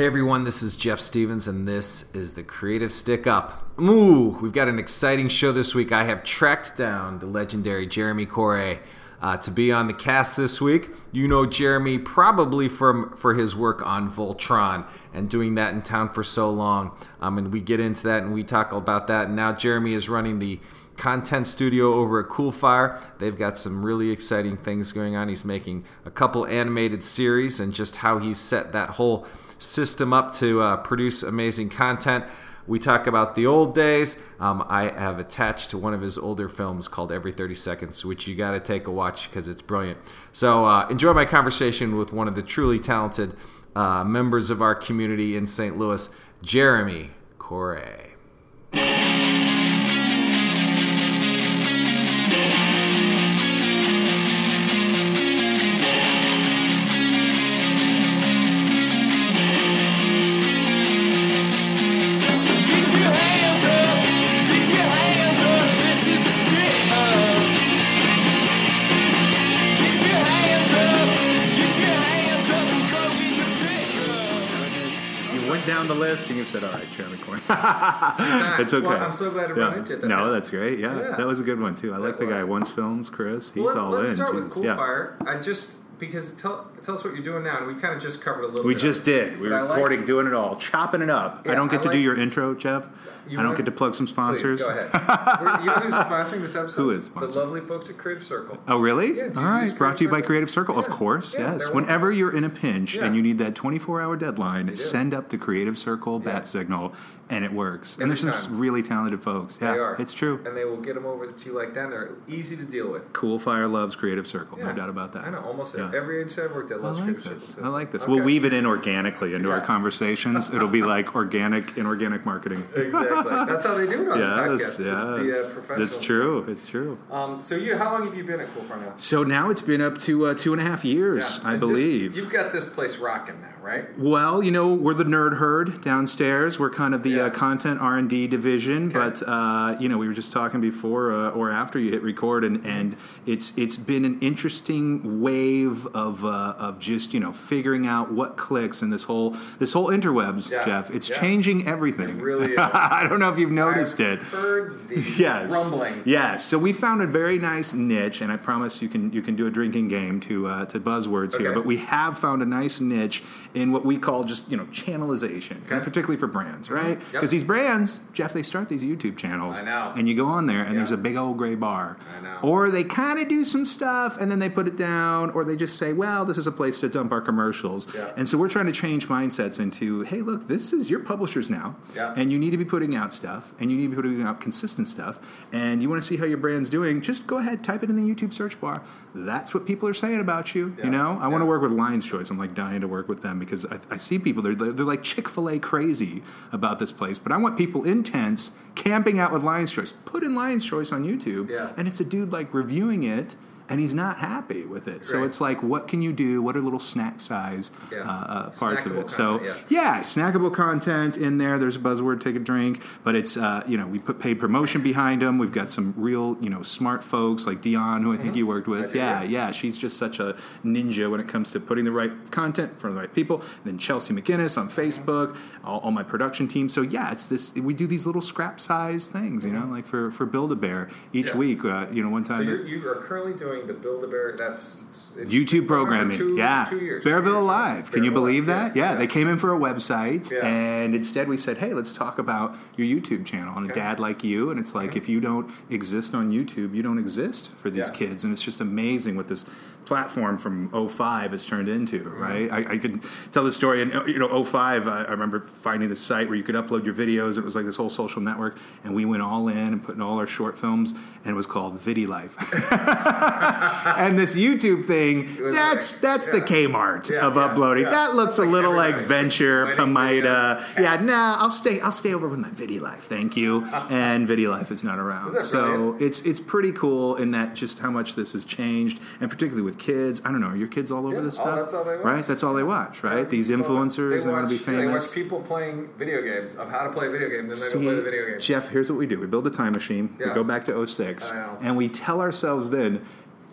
Hey everyone, this is Jeff Stevens, and this is the Creative Stickup. Ooh, we've got an exciting show this week. I have tracked down the legendary Jeremy Corray uh, to be on the cast this week. You know Jeremy probably from for his work on Voltron and doing that in town for so long. Um, and we get into that and we talk about that. And now Jeremy is running the content studio over at Coolfire. They've got some really exciting things going on. He's making a couple animated series and just how he's set that whole system up to uh, produce amazing content. We talk about the old days. Um, I have attached to one of his older films called Every 30 Seconds, which you got to take a watch because it's brilliant. So uh, enjoy my conversation with one of the truly talented uh, members of our community in St. Louis, Jeremy Corray. List, and you've said, "All right, Jeremy Corray." it's okay. Well, I'm so glad to yeah. run into it. No, that's great. Yeah, yeah, that was a good one too. I that like the was. guy once films, Chris. He's well, all let's in. Let's start with Coolfire. Yeah. I just because tell tell us what you're doing now. And we kind of just covered a little. Bit. We just did. We were recording, like, doing it all, chopping it up. Yeah, I don't get I to like, do your intro, Jeff. You I don't get to plug some sponsors. Please, go ahead. you who's sponsoring this episode? Who is sponsoring? The lovely folks at Creative Circle. Oh, really? Yeah. All right. Brought to you by Creative Circle, yeah. of course. Yes. Whenever you're in a pinch and you need that 24 hour deadline, send up the Creative Circle bat signal and it works. Every and there's time. some really talented folks. Yeah, they are. It's true. And they will get them over to you like that. They're easy to deal with. Coolfire loves Creative Circle. No doubt about that. I know. Almost every agency I've worked loves like this. I like this. Okay. We'll weave it in organically into yeah. our conversations. It'll be like organic, inorganic marketing. exactly. That's how they do it on yes, the podcast. Yes, the, uh, It's true. It's true. Um, so you, how long have you been at Coolfire now? So now it's been up to uh, two and a half years, I and believe. This, you've got this place rocking now right? Well, you know, we're the nerd herd downstairs. We're kind of the yeah. uh, content R and D division, okay. but uh, you know, we were just talking before uh, or after you hit record, and, and it's it's been an interesting wave of uh, of just you know figuring out what clicks in this whole this whole interwebs, yeah. Jeff. It's yeah. changing everything. It really, I don't know if you've noticed I've it. Heard yes. rumblings. Yes. So we found a very nice niche, and I promise you can you can do a drinking game to uh, to buzzwords okay. here, but we have found a nice niche in what we call just you know channelization, okay. and particularly for brands, mm-hmm. right? Because yep. these brands, Jeff, they start these YouTube channels, and you go on there, and there's a big old gray bar, or they kind of do some stuff, and then they put it down, or they just say, well, this is a place to dump our commercials, and so we're trying to change mindsets into, hey, look, this is your publishers now, and you need to be putting out stuff, and you need to be putting out consistent stuff, and you want to see how your brand's doing, just go ahead, type it in the YouTube search bar. That's what people are saying about you. You know, I want to work with Lion's Choice. I'm like dying to work with them because I, I see people they're they're like Chick Fil A crazy about this place, but I want people intense camping out with Lion's Choice. Put in Lion's Choice on YouTube, yeah. and it's a dude like reviewing it and he's not happy with it. Right. So it's like, what can you do? What are little snack size yeah. uh, uh, parts of it? Content, so yeah. yeah. snackable content in there. There's a buzzword, take a drink, but it's uh, you know we put paid promotion behind them. We've got some real you know smart folks like Dion, who I think mm-hmm. you worked with. yeah, yeah, she's just such a ninja when it comes to putting the right content in front of the right people. And then Chelsea McGinnis on Facebook, all, my production team. So yeah, it's this. We do these little scrap size things, you know, mm-hmm. like for for Build a Bear each yeah. week. Uh, you know, one time. So you are currently doing the Build a Bear. That's YouTube programming. Two, yeah, two years, Bearville Alive. Can you believe that? Yeah. yeah. they came in for a website, yeah. and instead we said, "Hey, let's talk about your YouTube channel and okay. a dad like you." And it's like, mm-hmm. if you don't exist on YouTube, you don't exist for these kids, and it's just amazing what this platform from 05 has turned into, right? I, I can tell the story. And, you know, 05, I, I remember finding the site where you could upload your videos. It was like this whole social network. And we went all in and put in all our short films, and it was called VidiLife. and this YouTube thing, that's like, that's yeah. the Kmart yeah, of yeah, uploading. That looks a little like Venture, Pamida. Yeah, nah, I'll stay I'll stay over with my VidiLife, thank you. and VidiLife is not around. so it's it's pretty cool in that just how much this has changed, and particularly with kids. I don't know. Are your kids all over yeah, this oh, stuff? that's all they watch. Right? That's all they watch, right? Yeah, These influencers, they, going to be famous. They watch people playing video games of how to play video game, then they See, go play the video game. Jeff, here's what we do. We build a time machine. Yeah. We go back to 06, and we tell ourselves then,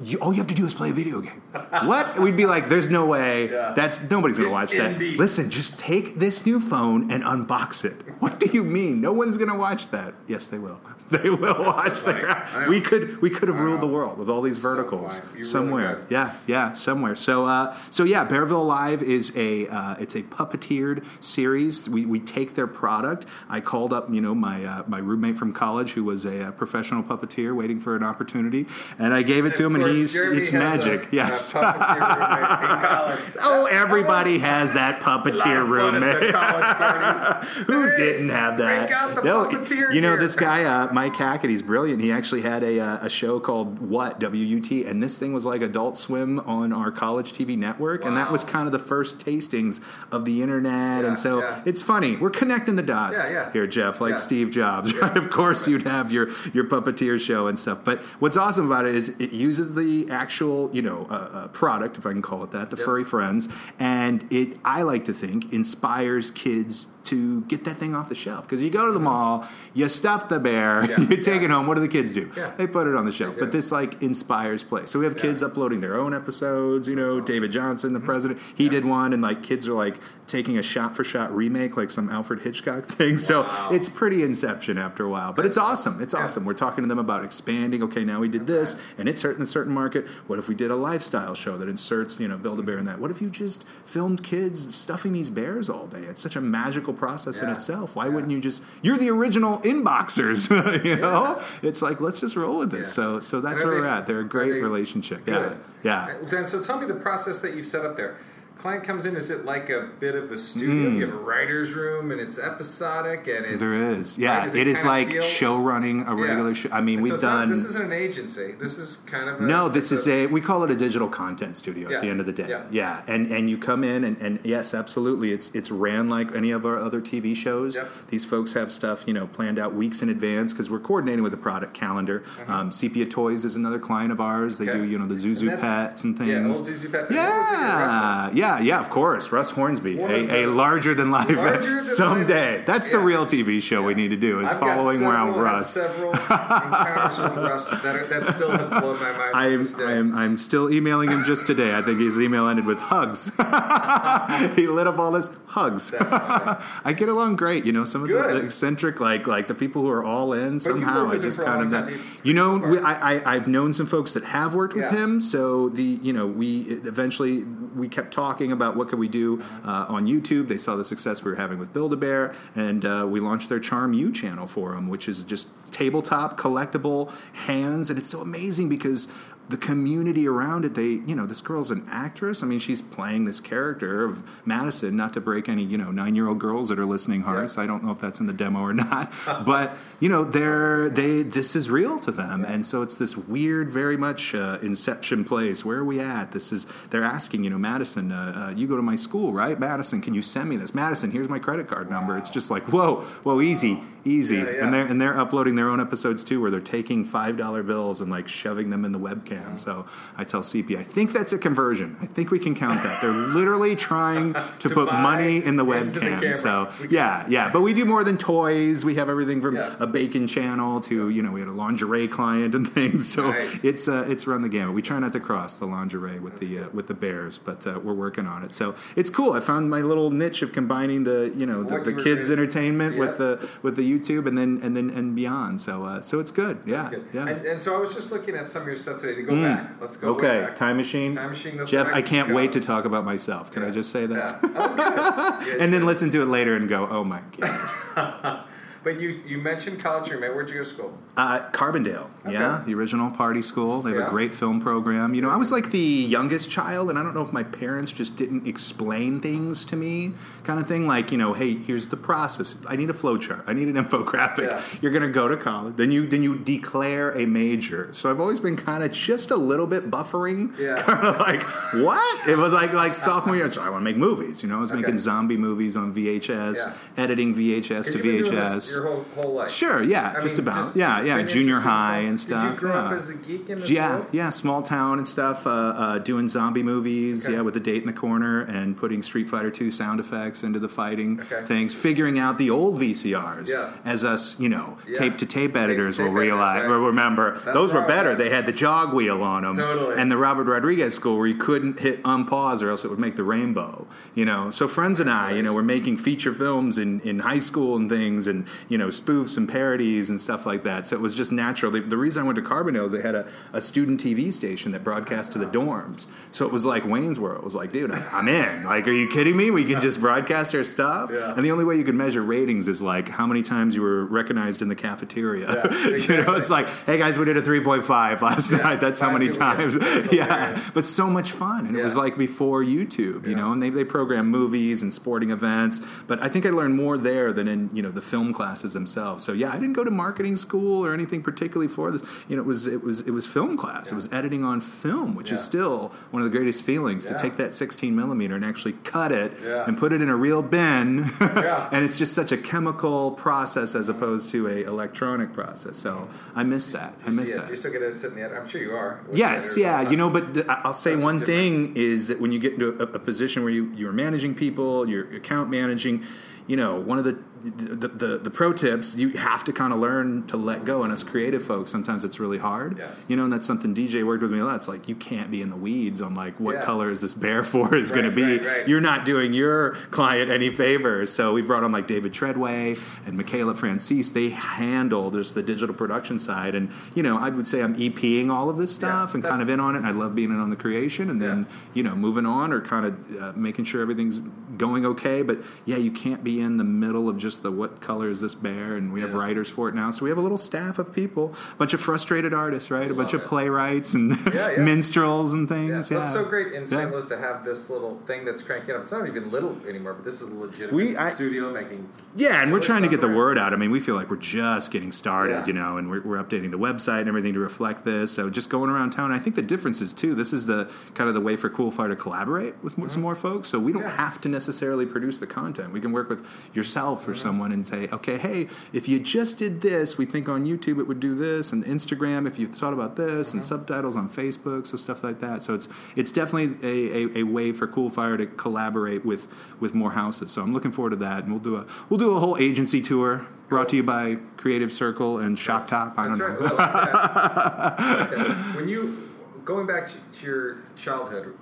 you, all you have to do is play a video game. what? We'd be like, there's no way. Yeah. That's nobody's gonna watch that. Indeed. Listen, just take this new phone and unbox it. What do you mean? No one's gonna watch that. Yes, they will. They will watch funny. I that. We could we could have ruled the world with all these verticals funny. You're really somewhere. yeah, yeah, somewhere. So uh, so yeah, Bearville Live is a uh, it's a puppeteered series. We, we take their product. I called up you know my uh, my roommate from college who was a, uh professional puppeteer waiting for an opportunity, and I gave it to him, and he's Jeremy it's magic. a- yes. a puppeteer roommate in college. Oh, everybody has that puppeteer of fun at the roommate. Who Hey, didn't have that? break out the no, puppeteer you know this guy, uh, Mike Hackett. He's brilliant. He actually had a, uh, a show called What WUT, and this thing was like Adult Swim on our college TV network, and that was kind of the first tastings of the internet. Yeah, and so yeah. it's funny. We're connecting the dots Yeah, here, Jeff, like. Steve Jobs. Right? Of course, you'd have your your puppeteer show and stuff. But what's awesome about it is it uses the actual, you know, uh, uh, product, if I can call it that, the Yep. furry friends, and it. I like to think inspires kids to get that thing off the shelf because you go to the mall, you stuff the bear, Yeah. you take it home. What do the kids do? Yeah. They put it on the shelf. But this like inspires play. So we have kids uploading their own episodes. You know, David Johnson, Mm-hmm. the president, he did one, and like kids are like taking a shot for shot remake, like some Alfred Hitchcock thing. So it's pretty Inception after a while. But it's awesome. It's awesome. We're talking to them about expanding. Okay, now we did this, and it's hurt in a certain market. What if we did a lifestyle show that inserts, you know, Build a Bear in that? What if you just filmed kids stuffing these bears all day? It's such a magical process in itself. Why wouldn't you just? You're the original inboxers, you know. It's like let's just roll with this. Yeah. So, so that's where they- we're at. They're a great they relationship. Good. Yeah, yeah. And so tell me the process that you've set up there. Client comes in. Is it like a bit of a studio? You have a writer's room, and it's episodic, and it's Mm. There is, yeah. Right? Does it is like feel- show running a Yeah. regular show. I mean, And we've so it's not- done. this isn't an agency. This is kind of a, No, this is a we call it a digital content studio Yeah. at the end of the day. Yeah. And and you come in and, and yes, absolutely. It's it's ran like any of our other TV shows. Yep. These folks have stuff, you know, planned out weeks in advance because we're coordinating with the product calendar. Um, Cepia Toys is another client of ours. They Mm-hmm. Okay. do, you know, the Zhu Zhu that's- pets and things. Yeah, old Zhu Zhu pet thing. What was it, Russell? Yeah, yeah, yeah, of course. Russ Hornsby, a, a larger than life Larger than someday. life- That's the real TV show we need to do is I've following around several, had Russ. Several encounters with Russ that, are, that still have blown my mind. I'm. I'm, I'm still emailing him just today. I think his email ended with hugs. he lit up all this hugs. I get along great. You know, some of the, the eccentric, like like the people who are all in. Somehow, I just kind of, time. you know, we, I, I I've known some folks that have worked with him. So the you know we eventually we kept talking about what could we do uh, on YouTube. They saw the success we were having with Build a Bear, and uh, we launched their Charm U channel for them, which is just tabletop collectible hands, and it's so amazing because the community around it they you know this girl's an actress. I mean she's playing this character of madison not to break any you know nine year old girls that are listening hearts. I don't know if that's in the demo or not but you know they're they this is real to them. And so it's this weird very much uh, inception place. Where are we at? This is they're asking you know madison uh, uh, you go to my school right? Madison can you send me this? Madison here's my credit card number. It's just like whoa whoa easy easy. Yeah, yeah. and they're and they're uploading their own episodes too where they're taking five dollar bills and like shoving them in the webcam. So i tell cp i think that's a conversion. I think we can count that. They're literally trying to, To put money in the into the webcam. so yeah yeah. But we do more than toys. We have everything from Yeah. a bacon channel to you know we had a lingerie client and things. So Nice. it's uh, it's run the gamut. We try not to cross the lingerie with the uh, with the bears but uh, we're working on it. So it's cool. I found my little niche of combining the you know the, the kids doing. entertainment Yeah. with the with the youtube and then and then and beyond so uh, so it's good yeah good. yeah And, and so I was just looking at some of your stuff today to go back. Let's go. okay back. time machine Time machine, jeff I can't wait to talk about myself can i just say that Yeah. Oh. Yeah, and then listen to it later and go oh my god But you you mentioned college roommate. Where'd you go to school? Uh, Carbondale, yeah, the original party school. They have Yeah. a great film program. You know, I was like the youngest child, and I don't know if my parents just didn't explain things to me, kind of thing. Like, you know, hey, here's the process. I need a flowchart. I need an infographic. Yeah. You're going to go to college, then you then you declare a major. So I've always been kind of just a little bit buffering, Yeah. kind of like what? It was like like sophomore year. So I want to make movies. You know, I was Okay. making zombie movies on VHS, Yeah. editing VHS to You've been doing VHS. Your whole, whole life. Sure, yeah, I just mean, about. just yeah, yeah, junior high and Did stuff. you grow yeah. up as a geek in this yeah, world? yeah, small town and stuff. Uh, uh, doing zombie movies, Okay. yeah, with the date in the corner, and putting Street Fighter Two sound effects into the fighting Okay. things. Figuring out the old VCRs, Yeah. as us, you know, tape to tape editors will realize, editors, right. will remember. That's those were better. right. They had the jog wheel on them, Totally. and the Robert Rodriguez school where you couldn't hit unpause or else it would make the rainbow. You know, so friends and I, you know, we're making feature films in, in high school and things, and you know, spoofs and parodies and stuff like that. So it was just natural. The, the reason I went to Carbondale is they had a, a student TV station that broadcast to the dorms. So it was like Wayne's World. It was like, dude, I'm in. Like, are you kidding me? We can just broadcast our stuff. Yeah. And the only way you could measure ratings is like how many times you were recognized in the cafeteria. Yeah, you know, it's like, hey guys, we did a 3.5 last night. That's how many times. yeah, hilarious. but so much fun. And it was like before YouTube, you know, and they, they program movies and sporting events. But I think I learned more there than in, you know, the film classes themselves. So yeah, I didn't go to marketing school or anything particularly for this. You know, it was it was it was film class. It was editing on film, which is still one of the greatest feelings Yeah. to take that 16 millimeter and actually cut it Yeah. and put it in a real bin. Yeah. and it's just such a chemical process as opposed to a electronic process. So I miss that. I miss yeah, that. Do you still get to sit in the edit? I'm sure you are. Yes, yeah, you know, but th- I'll say one different- thing is that when you get into a, a position where you, you're managing people, you're account managing, you know, one of the the, the, the pro tips you have to kind of learn to let go and as creative folks sometimes it's really hard Yes. you know and that's something dj worked with me a lot it's like you can't be in the weeds on like what Yeah. color is this bear for is going to be right, right. you're not doing your client any favors so we brought on like david treadway and michaela francis they handle there's the digital production side and you know i would say i'm eping all of this stuff Yeah, and that- kind of in on it and i love being in on the creation and then Yeah. you know moving on or kind of uh, making sure everything's going okay but yeah you can't be in the middle of just the what color is this bear and we have writers for it now so we have a little staff of people a bunch of frustrated artists right a bunch of playwrights and Yeah, yeah. minstrels and things yeah, well, it's so great in Yeah. St. Louis to have this little thing that's cranking up. It's not even little anymore, but this is a legitimate We- I- studio making. Yeah, and we're trying to get the word out. I mean, we feel like we're just getting started, Yeah. you know, and we're, we're updating the website and everything to reflect this. So just going around town. I think the difference is too. This is the kind of the way for Coolfire to collaborate with some more folks. So we don't Mm-hmm. Yeah. have to necessarily produce the content. We can work with yourself Mm-hmm. or someone and say, okay, hey, if you just did this, we think on YouTube it would do this, and Instagram if you thought about this, and Mm-hmm. subtitles on Facebook, so stuff like that. So it's it's definitely a, a, a way for Coolfire to collaborate with with more houses. So I'm looking forward to that, and we'll do a we'll do a whole agency tour brought to you by Creative Circle and Shock Top. I don't That's know. right. Well, like. Okay. When you going back to, to your childhood,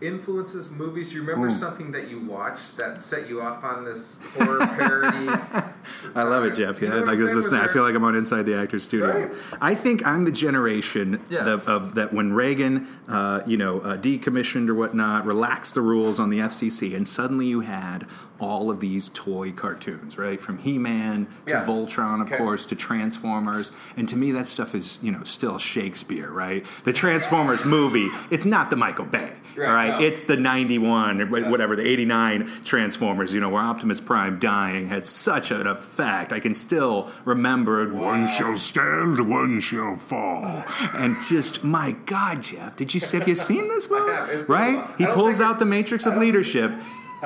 influences movies. Do you remember something that you watched that set you off on this horror parody? I love it, Jeff. You Yeah, like this. I feel like I'm on Inside the Actors Studio. Right. I think I'm the generation Yeah. that, of that when Reagan, uh, you know, uh, decommissioned or whatnot, relaxed the rules on the FCC, and suddenly you had all of these toy cartoons, right? From He-Man to Yeah. Voltron, of Okay. course, to Transformers, and to me that stuff is, you know, still Shakespeare, right? The Transformers movie, it's not the Michael Bay, Right, all right? no. It's the 91 or whatever, the 89 Transformers, you know, where Optimus Prime dying had such an effect. I can still remember it. one shall stand, one shall fall. And just, my God, Jeff, did you have you seen this one? have. It's been a Right? He pulls think out the matrix of leadership.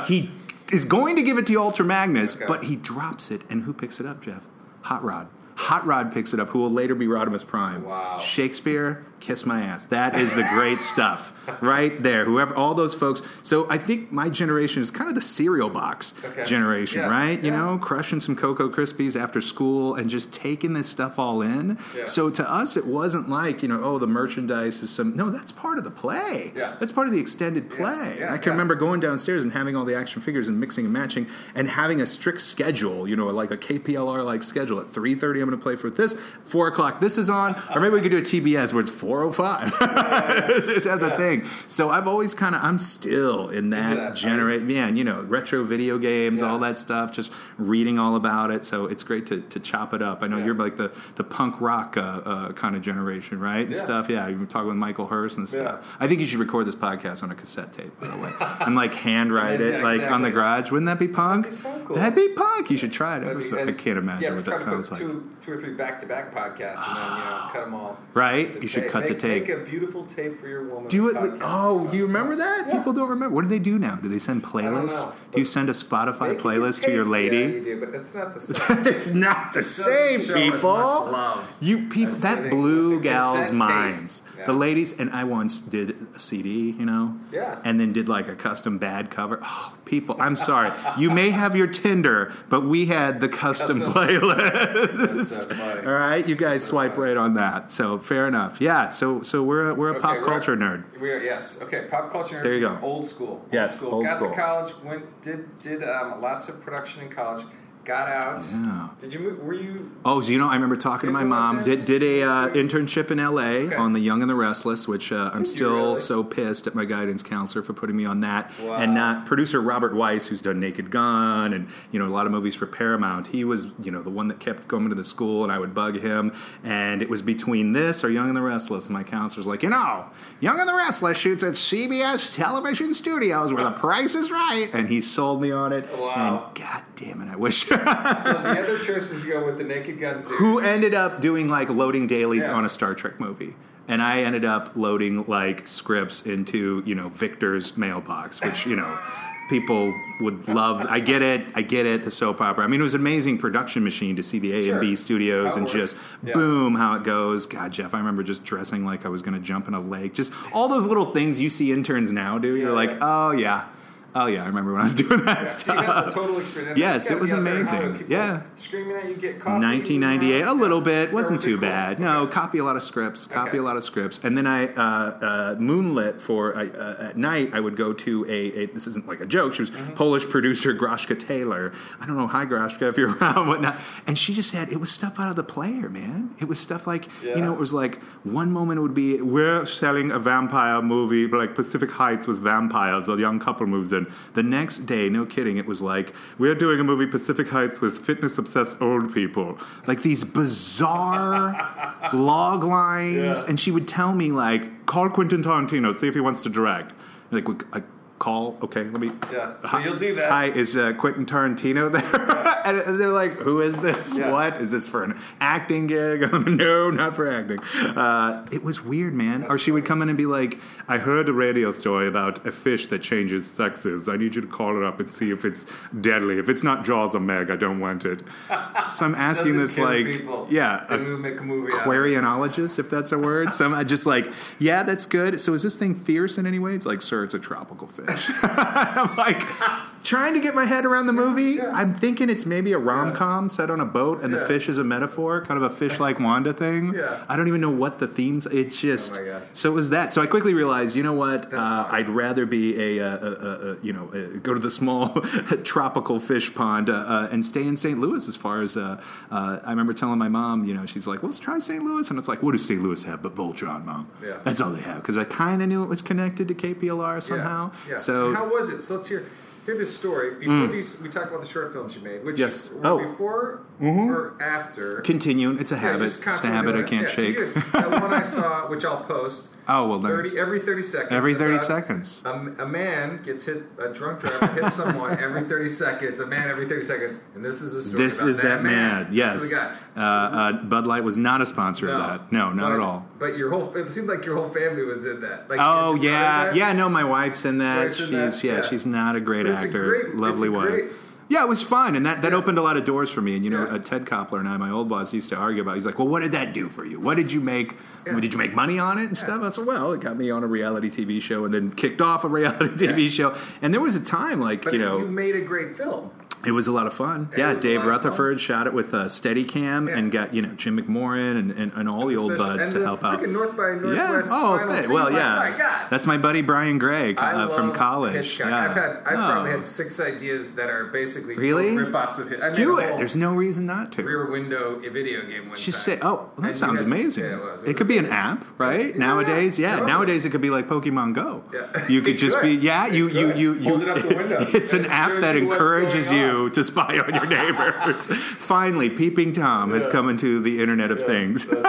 He is going to give it to Ultra Magnus, Okay. but he drops it, and who picks it up, Jeff? Hot Rod. Hot Rod picks it up, who will later be Rodimus Prime. Wow. Shakespeare, kiss my ass. That is the great stuff right there. Whoever, all those folks. So I think my generation is kind of the cereal box Okay. generation, Yeah, right? You know, crushing some Cocoa Krispies after school and just taking this stuff all in. Yeah. So to us, it wasn't like, you know, oh, the merchandise is some. No, that's part of the play. Yeah. That's part of the extended play. Yeah, I can yeah. remember going downstairs and having all the action figures and mixing and matching and having a strict schedule, you know, like a KPLR like schedule. At 3.30, I'm going to play for this. 4 o'clock, this is on. Or maybe we could do a TBS where it's 4.05. Just have the thing. So I've always kind of, I'm still in that, that generate, man, you know, retro video games, Yeah. all that stuff, just reading all about it. So it's great to, to chop it up. I know Yeah. you're like the, the punk rock uh, uh, kind of generation, right? And Yeah. stuff. Yeah, you were talking with Michael Hurst and stuff. Yeah. I think you should record this podcast on a cassette tape, by the way, and like handwrite Yeah, it, like on the garage. Wouldn't that be punk? That'd be so cool. That'd be punk. You should try it. That'd be- So I can't imagine yeah, what that sounds like. Two two or three back to back podcasts and then you know cut them all. Right? the You should cut make, tape. Make a beautiful tape for your woman. Do it. podcast. Oh, do you remember that? Yeah. People don't remember. What do they do now? Do they send playlists? know, do you send a Spotify playlist to your lady? Yeah, you do, but it's not the same. it's not the doesn't same, show as much people. You people, that blew gals' minds. Yeah. The ladies and I once did a CD, you know, Yeah. and then did like a custom bad cover. Oh, people, I'm sorry. you may have your Tinder, but we had the custom, Custom. playlist. That's funny. All right, you guys swipe right on that. So fair enough. Yeah. So so we're a, we're a Okay, pop we're- culture nerd. We are yes. Okay, pop culture. nerd There you go. Old school. Old Yes, school. old got school. to college. Went did did um, lots of production in college. Got out. Yeah. Did you move? Were you? Oh, so you know, I remember talking to my mom. Did did a uh, internship in L.A. Okay. on The Young and the Restless, which uh, I'm still really? so pissed at my guidance counselor for putting me on that. Wow. And not producer Robert Weiss, who's done Naked Gun and you know a lot of movies for Paramount. He was you know the one that kept going to the school, and I would bug him. And it was between this or Young and the Restless. And my counselor's like, you know, Young and the Restless shoots at CBS Television Studios where the price is right, and he sold me on it. Wow. And God damn it, I wish. So the other choice was to go with the Naked Gun series. who ended up doing like loading dailies Yeah. on a Star Trek movie. And I ended up loading like scripts into, you know, Victor's mailbox, which, you know, people would love. I get it. I get it. The soap opera. I mean, it was an amazing production machine to see the A Sure. and B studios and just Yeah. boom, how it goes. God, Jeff, I remember just dressing like I was going to jump in a lake. Just all those little things you see interns now do. You're Yeah, like, yeah. oh, yeah. Oh, yeah. I remember when I was doing that So stuff. you got the total experience. Yes, it was be out there. amazing. How do people Yeah. screaming at you, get coffee. 1998, a little bit, wasn't was too cool? bad. No, Okay. copy a lot of scripts, copy Okay. a lot of scripts, and then I uh, uh, moonlit for uh, uh, at night. I would go to a, a this isn't like a joke. She was Mm-hmm. Polish producer Groszka Taylor. I don't know, hi Groszka, if you're around, whatnot. And she just had it was stuff out of the player, man. It was stuff like Yeah. you know, it was like one moment it would be we're selling a vampire movie like Pacific Heights with vampires. A young couple moves in. The next day, no kidding, it was like we're doing a movie Pacific Heights with fitness obsessed old people. Like these bizarre log lines, Yeah. and she would tell me like, call Quentin Tarantino, see if he wants to direct. Like, I call. Okay, let me. Yeah, so you'll do that. Hi, is uh, Quentin Tarantino there? and they're like, "Who is this? Yeah. What is this for an acting gig?" no, not for acting. Uh, it was weird, man. or she would come in and be like, "I heard a radio story about a fish that changes sexes. I need you to call it up and see if it's deadly. If it's not Jaws or Meg, I don't want it." So I'm asking this like, people. yeah, a make a movie. out of it. Aquarianologist, if that's a word. Some I just like, yeah, that's good. So is this thing fierce in any way? It's like, sir, it's a tropical fish. I'm like trying to get my head around the movie. yeah. I'm thinking it's maybe a rom com set on a boat, and the fish is a metaphor, kind of a fish like Wanda thing. Yeah. I don't even know what the themes. It's just. Oh. So it was that. So I quickly realized, you know what? Uh. I'd rather be a, uh, a, a, a you know, go to the small tropical fish pond uh, uh, and stay in St. Louis. As far as uh, uh, I remember telling my mom, you know, she's like, well, "Let's try St. Louis," and it's like, "What does St. Louis have but Voltron, mom?" Yeah. That's all they have because I kind of knew it was connected to KPLR somehow. Yeah. So how was it? So let's hear hear this story. Mm. Before these, we talked about the short films you made, which Yes. Oh. before mm-hmm. or after. continue. It's a Yeah, habit. It's a habit I can't Yeah, shake. that one I saw, which I'll post. Oh well, 30, every 30 seconds. Every thirty about seconds. A, a man gets hit, a drunk driver hits someone every 30 seconds, a man every 30 seconds, and this is a story This is that man. This Yes. is the guy. Uh, uh, Bud Light was not a sponsor of that. No, not but, at all. But your whole, it seemed like your whole family was in that. Like, Oh yeah, in yeah. No, my wife's in that. Wife's in she's that? yeah, Yeah. she's not a great But actor. great- Lovely wife. great- yeah, it was fun, and that, that Yeah. opened a lot of doors for me. And you know, Yeah. uh, Ted Koplar and I, my old boss, used to argue about. He's like, "Well, what did that do for you? What did you make? Yeah. Did you make money on it and stuff?" I said, "Well, it got me on a reality TV show, and then kicked off a reality TV show. And there was a time, like But you know, you made a great film. It was a lot of fun. It yeah, Dave lot of fun. Rutherford shot it with a Steadicam Yeah. and got you know Jim McMorrin and, and, and all the old Especially- buds and to help out. North by Yeah. Northwest Oh, okay. scene, well, like, yeah. my God. That's my buddy Brian Gregg uh, from college. Hitchcock. Yeah. I've had, I've probably Oh. had six ideas that are basically Really? rip-offs of it. Do it. There's no reason not to. Rear Window video game one Just time. say, oh, well, that And sounds amazing. Yeah, it was. It, was could be an app, right? Yeah, nowadays, yeah. totally. Nowadays, it could be like Pokemon Go. Yeah. You could just be, yeah. You, you, you, you. Hold it up the window. It's an app that encourages you to to spy on your neighbors. Finally, Peeping Tom has come into the Internet of Things.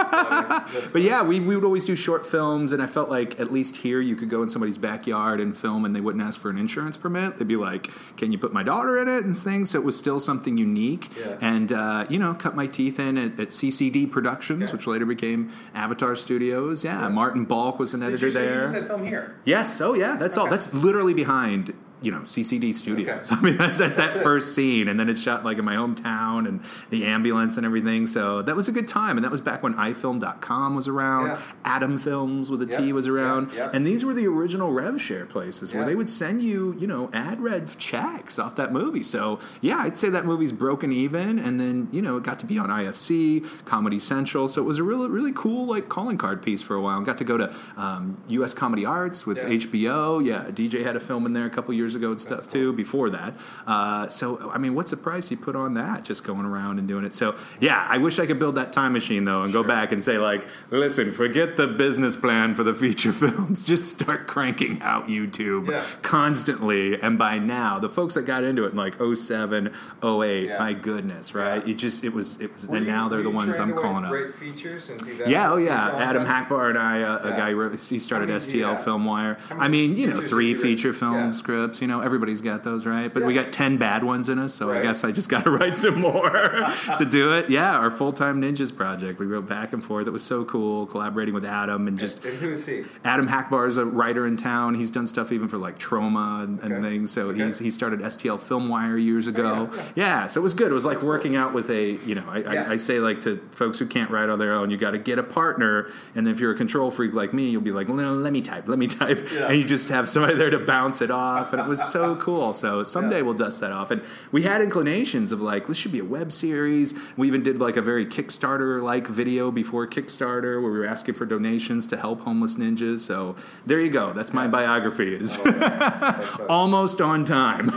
but yeah, we, we would always do short films, and I felt like at least here you could go in somebody's backyard and film, and they wouldn't ask for an insurance permit. They'd be like, "Can you put my daughter in it?" and things. So it was still something unique, Yeah. and uh, you know, cut my teeth in at, at CCD Productions, Okay. which later became Avatar Studios. Yeah, Martin Balk was an Did editor you say you there. did that film here? Yes. Oh, yeah. That's all. That's literally behind you know CCD Studios. Okay. I mean, that's at that That's it. first scene, and then it's shot like in my hometown, and the ambulance and everything. So that was a good time, and that was back when iFilm.com was around. Yeah. Atom Films with a T was around, and these were the original rev share places where they would send you you know ad rev checks off that movie. So yeah, I'd say that movie's broken even, and then you know it got to be on IFC, Comedy Central. So it was a really really cool like calling card piece for a while. And got to go to um, U.S. Comedy Arts with. HBO. Yeah, DJ had a film in there a couple years ago and stuff too. Before that, uh, so I mean, what's the price you put on that? Just going around and doing it. So yeah, I wish I could build that time machine though and go back and say like, listen, forget the business plan for the feature films. Just start cranking out YouTube Yeah. constantly. And by now, the folks that got into it in like 07, 08, Yeah. my goodness, right? Yeah. It just it was it was. Were and you- now they're the ones I'm calling up. Great features and do that. Yeah, oh yeah. Adam? Hackbar and I, uh, a guy, he started do you STL have? Filmwire. How I mean, you know, three have you written? feature film Yeah. Scripts. You know, everybody's got those, right? But we got ten bad ones in us, so I guess I just got to write some more to do it. Yeah, our full time ninjas project. We wrote back and forth. It was so cool collaborating with Adam and just. And who is he? Adam Hackbar is a writer in town. He's done stuff even for like Troma and, and things. So Okay. he's he started STL Filmwire years ago. Oh, yeah, yeah, so it was good. It was like That's working out with a you know I, Yeah. I, I say like to folks who can't write on their own, you got to get a partner. And if you're a control freak like me, you'll be like, no, let me type, let me type, Yeah. and you just have somebody there to bounce it off. And it was so cool. So someday Yeah. we'll dust that off. And we had inclinations of like this should be a web series. We even did like a very Kickstarter like video before Kickstarter where we were asking for donations to help homeless ninjas. So there you go. That's my biography. Is That's what- almost on time.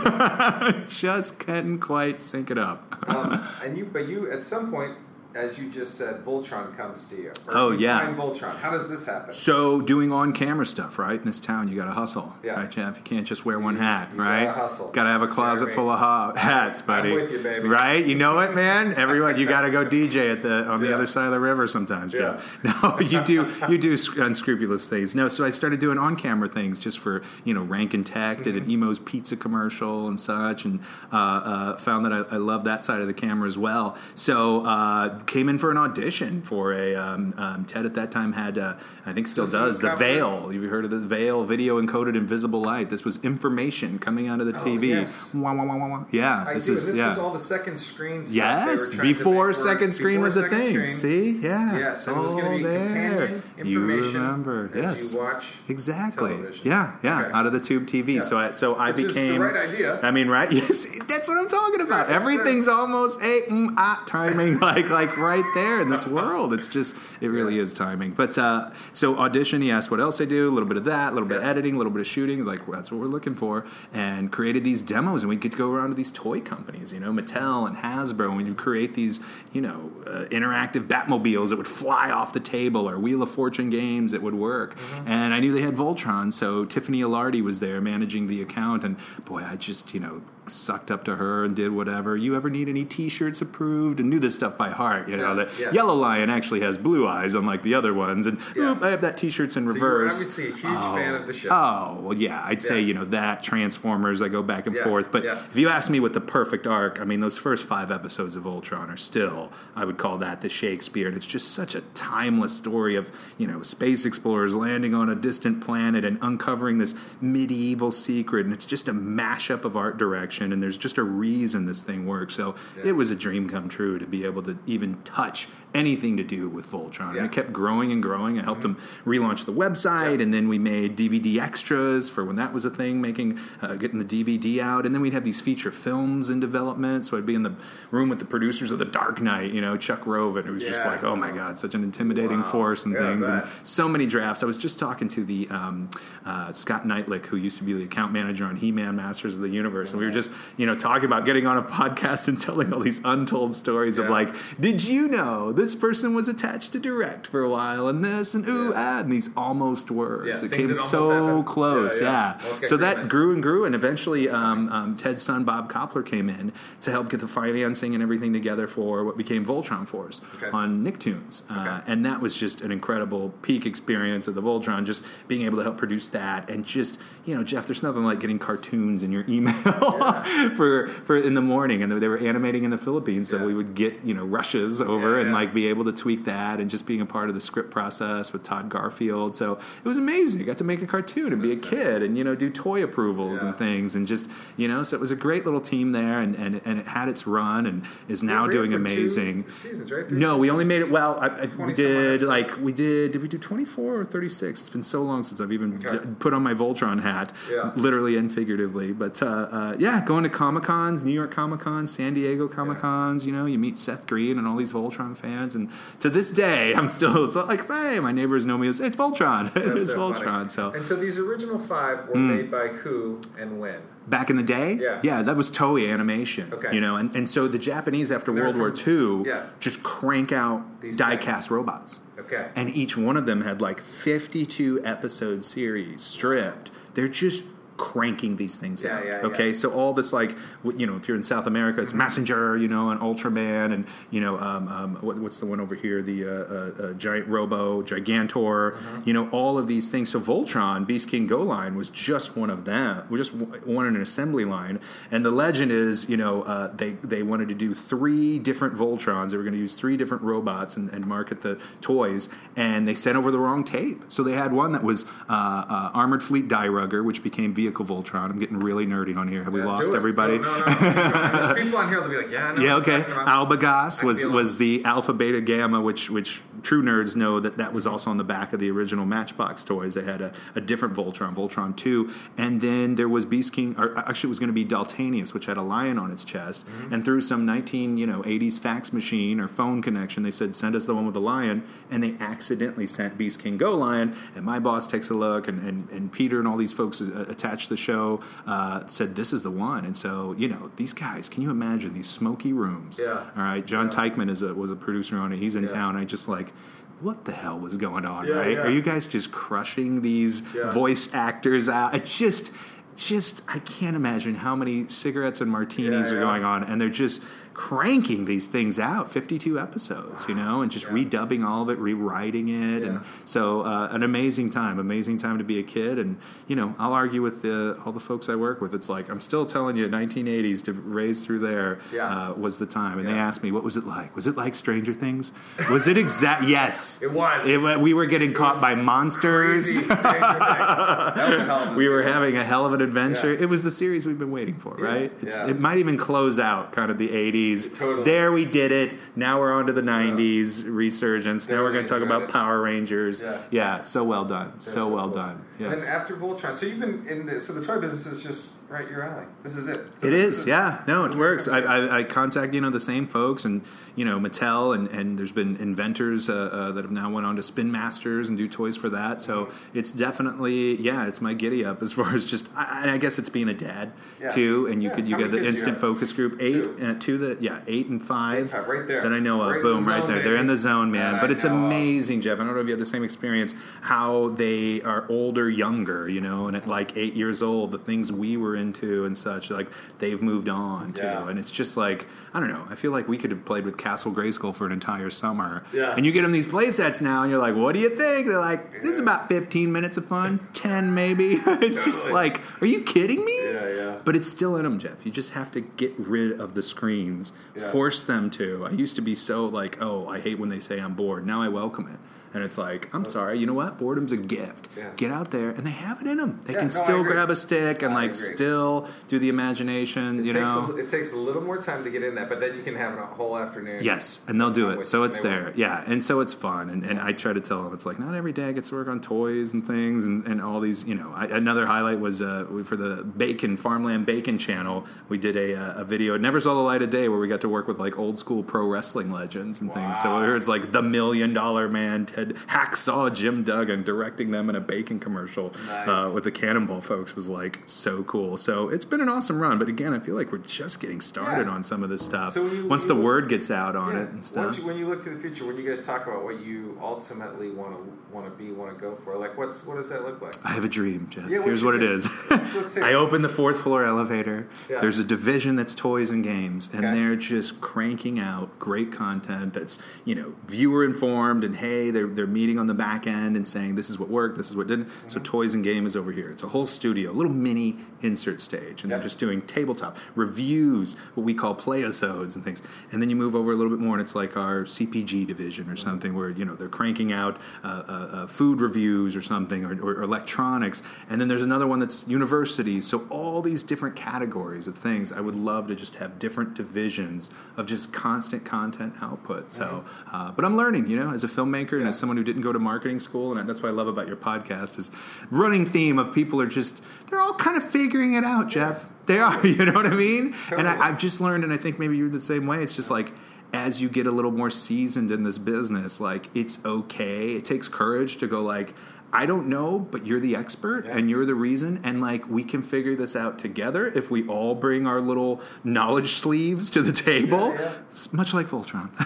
just couldn't quite sync it up. um, and you, but you, at some point, as you just said, Voltron comes to you. Oh, you yeah. Find Voltron. How does this happen? So doing on camera stuff, right? In this town, you got to hustle, Yeah. right, Jeff? You can't just wear one hat, you right? gotta hustle. Got to have a closet full of ha- hats, buddy. with you, baby. Right? You know it, man. Everyone, you got to go DJ at the on the other side of the river sometimes, Yeah. Jeff. No, you do you do unscrupulous things. No, so I started doing on camera things just for you know rank and tech. Did Mm-hmm. an Imo's Pizza commercial and such, and uh, uh, found that I, I love that side of the camera as well. So uh, came in for an audition for a um, um, Ted at that time had uh, I think still does the. Veil. Have you heard of the Veil video encoded invisible light? This was information coming out of the TV. Oh, yes. Wah, wah, wah, wah, wah. Yeah, I this do. is this yeah. was all the second screen stuff. Yes, they were trying to before second screen Before was a thing. screen. See, yeah, Yes, and it was all going to be there. You information. remember? as Yes, you watch exactly. television. Yeah, yeah, Okay. out of the tube TV. Yeah. So, I, so I Which the became right idea. I mean, right? Yes, that's what I'm talking about. Right, Everything's almost a mm, ah, timing, like like right there in this world. It's just it really is timing. But uh, so audition, he asked what else I do. A little bit of that, a little bit of editing, a little bit of shooting. Like that's what we're looking for, and created these demos. And we could go around to these toy companies, you know, Mattel and Hasbro, and we would create these, you know, uh, interactive Batmobiles that would fly off the table, or Wheel of Fortune games that would work. Mm-hmm. And I knew they had Voltron, so Tiffany Alardi was there managing the account, and boy, I just you know sucked up to her and did whatever. You ever need any T-shirts approved? And knew this stuff by heart. You know, Yeah, the yeah. Yellow Lion actually has blue eyes, unlike the other ones, and Yeah. oop, I have that T-shirts in So reverse. obviously a huge oh. fan of the show. Oh well, yeah, I'd say you know that Transformers. I go back and forth, but if you ask me what the perfect arc, I mean, those first five episodes of Voltron are still, I would call that the Shakespeare, and it's just such a timeless story of you know space explorers landing on a distant planet and uncovering this medieval secret, and it's just a mashup of art direction, and there's just a reason this thing works. So Yeah. it was a dream come true to be able to even touch anything to do with Voltron, and it kept growing and growing. I helped them relaunch the website, Yeah. and then we made DVD extras for when that was a thing, making uh, getting the DVD out, and then we'd have these feature films in development. So I'd be in the room with the producers of The Dark Knight, you know, Chuck Roven. It was just like, oh my god, such an intimidating Wow. force and Yeah, things, and so many drafts. I was just talking to the um, uh, Scott Neitlich, who used to be the account manager on He-Man Masters of the Universe, and we were just just you know talking about getting on a podcast and telling all these untold stories of like, did you know this person was attached to direct for a while and this and ooh ah and these almost words. Yeah, it came so happened. close, Yeah, yeah. yeah. Got So that greenlit. grew and grew, and eventually um, um, Ted's son Bob Koplar came in to help get the financing and everything together for what became Voltron Force Okay. on Nicktoons, uh, Okay. and that was just an incredible peak experience of the Voltron. Just being able to help produce that, and just you know, Jeff, there's nothing like getting cartoons in your email for for in the morning, and they were animating in the Philippines, so Yeah. we would get you know rushes over Yeah, and yeah. Like be able to tweak that, and just being a part of the script process with Todd Garfield. So it was amazing. I got to make a cartoon and be a kid, and you know, do toy approvals Yeah. and things, and just you know, so it was a great little team there, and and, and it had its run, and is now doing amazing. seasons, right? No, we only made it. Well, I, I, we did like we did. Did we do twenty four or thirty six? It's been so long since I've even Okay. d- put on my Voltron hat, Yeah. literally and figuratively. But uh, uh, yeah, going to Comic Cons, New York Comic Cons, San Diego Comic Cons. You know, you meet Seth Green and all these Voltron fans, and to this day, I'm still it's like, hey, my neighbors know me as it's Voltron. It's so Voltron. funny. So and so these original five were hmm. made by who and when? back in the day, Yeah. yeah, that was Toei Animation. Okay. You know, and, and so the Japanese after World War II yeah. just crank out These die-cast robots. Okay. And each one of them had like 52 episode series stripped. They're just cranking these things Yeah, out. yeah, okay, yeah. so all this like you know, if you're in South America, it's Messenger, you know, and Ultraman, and you know, um, um, what, what's the one over here? The uh, uh, uh, Giant Robo, Gigantor, Uh-huh. you know, all of these things. So Voltron, Beast King GoLion was just one of them. We just one in an assembly line, and the legend is, you know, uh, they they wanted to do three different Voltrons. They were going to use three different robots and, and market the toys, and they sent over the wrong tape. So they had one that was uh, uh, Armored Fleet Dairugger, which became Vehicle Voltron. I'm getting really nerdy on here. Have we lost everybody? No, no, no. There's people on here that'll be like, yeah, I know. Yeah, okay. talking about. Albegas I was was the Alpha Beta Gamma, which which true nerds know that that was also on the back of the original Matchbox toys. They had a, a different Voltron, Voltron Two, and then there was Beast King. Or actually, it was going to be Daltanius, which had a lion on its chest. Mm-hmm. And through some nineteen you know eighties fax machine or phone connection, they said send us the one with the lion, and they accidentally sent Beast King GoLion. And my boss takes a look, and and, and Peter and all these folks uh, attached to the show uh, said this is the one. And so you know these guys, can you imagine these smoky rooms? Yeah. All right, John Teichman is a, was a producer on it. He's in Yeah. town. I just like, what the hell was going on? Yeah, right? yeah. Are you guys just crushing these Yeah. voice actors out? It's just, just I can't imagine how many cigarettes and martinis Yeah, are yeah. going on, and they're just cranking these things out 52 episodes you know and just Yeah. redubbing all of it rewriting it Yeah. and so uh, an amazing time amazing time to be a kid and you know i'll argue with the, all the folks i work with it's like i'm still telling you 1980s to raise through there Yeah. uh, was the time and they asked me what was it like was it like stranger things was it exact yes It was. it, we were getting caught by monsters Crazy Stranger Things. That was a hell of a we were having a hell of an adventure. It was the series we've been waiting for, right? It might even close out kind of the 80s. Totally. There we did it. Now we're on to the 90s resurgence. Now we're going to talk about it. Power Rangers. Yeah. so well done. That's so well cool. done. And then after Voltron, so you've been in the so the toy business is just right your alley. This is it. So It this is, yeah. No, it works. I, I, I contact you know the same folks, and you know Mattel, and, and there's been inventors uh, uh, that have now went on to Spin Masters and do toys for that. So it's definitely, yeah, it's my giddy up as far as just, I, and I guess it's being a dad Yeah. too. And you Yeah. could you How get the instant focus group eight, Two. uh, two that yeah, eight and five, Eight, five, right there. that I know of. Right in the Boom, right there. They're in the zone, man. That but it's amazing, Jeff. I don't know if you had the same experience. How they are older, younger, you know, and at like eight years old, the things we were into and such, like they've moved on to, Yeah. and it's just like I don't know. I feel like we could have played with Castle Grayskull for an entire summer. Yeah. And you get them these play sets now, and you're like, "What do you think?" They're like, "This is about 15 minutes of fun, 10 maybe." it's just like, "Are you kidding me?" Yeah, yeah. But it's still in them, Jeff. You just have to get rid of the screens, Yeah. force them to. I used to be so like, "Oh, I hate when they say I'm bored." Now I welcome it. And it's like, I'm sorry, you know what? Boredom's a gift. Yeah. Get out there, and they have it in them. They Yeah, can no, still grab a stick and I like agree. still do the imagination. It you takes know, a, it takes a little more time to get in that, but then you can have a whole afternoon. Yes, and they'll do it. So it's will. there. Yeah, and so it's fun. And, and I try to tell them it's like not every day I get to work on toys and things and, and all these. You know, I, another highlight was uh, for the Bacon Farmland Bacon channel. We did a, uh, a video. It never saw the light of day where we got to work with like old school pro wrestling legends and things. So it was like the Million Dollar Man, Ted hacksaw Jim Duggan directing them in a bacon commercial Nice. uh, with the Cannonball folks was like so cool. So it's been an awesome run. But again, I feel like we're just getting started Yeah. on some of this stuff. So you- Once the word gets out on Yeah. it and stuff. you, when you look to the future, when you guys talk about what you ultimately want to want to be, want to go for, like what's what does that look like? I have a dream, Jeff. Yeah, Here's what it is. Let's- let's I open the fourth floor elevator. Yeah. There's a division that's toys and games, and Okay. they're just cranking out great content that's you know viewer informed. And hey, they're they're meeting on the back end and saying this is what worked, this is what didn't. Mm-hmm. So toys and game is over here. It's a whole studio, a little mini insert stage, and Yep. they're just doing tabletop reviews, what we call playosodes and things. And then you move over a little bit more, and it's like our CPG division or something where you know they're cranking out uh, uh, uh, food reviews or something, or, or electronics. And then there's another one that's universities. So all these different categories of things. I would love to just have different divisions of just constant content output. So, uh, but I'm learning, you know, as a filmmaker and Yeah. as someone who didn't go to marketing school, and that's what I love about your podcast is running theme of people are just they're all kind of figuring it out, Jeff. They are, you know what I mean? And Totally. I, I've just learned, and I think maybe you're the same way. It's just like as you get a little more seasoned in this business, like it's okay. It takes courage to go like. I don't know, but you're the expert Yeah. and you're the reason. And like, we can figure this out together if we all bring our little knowledge sleeves to the table. Yeah, yeah. It's much like Voltron.